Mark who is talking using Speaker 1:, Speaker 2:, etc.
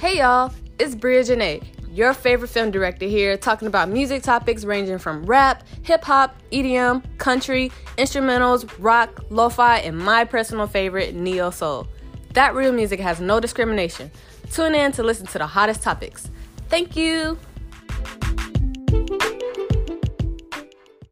Speaker 1: Hey y'all, it's Bria Janae, your favorite film director here, talking about music topics ranging from rap, hip hop, EDM, country, instrumentals, rock, lo fi, and my personal favorite, neo soul. That real music has no discrimination. Tune in to listen to the hottest topics. Thank you.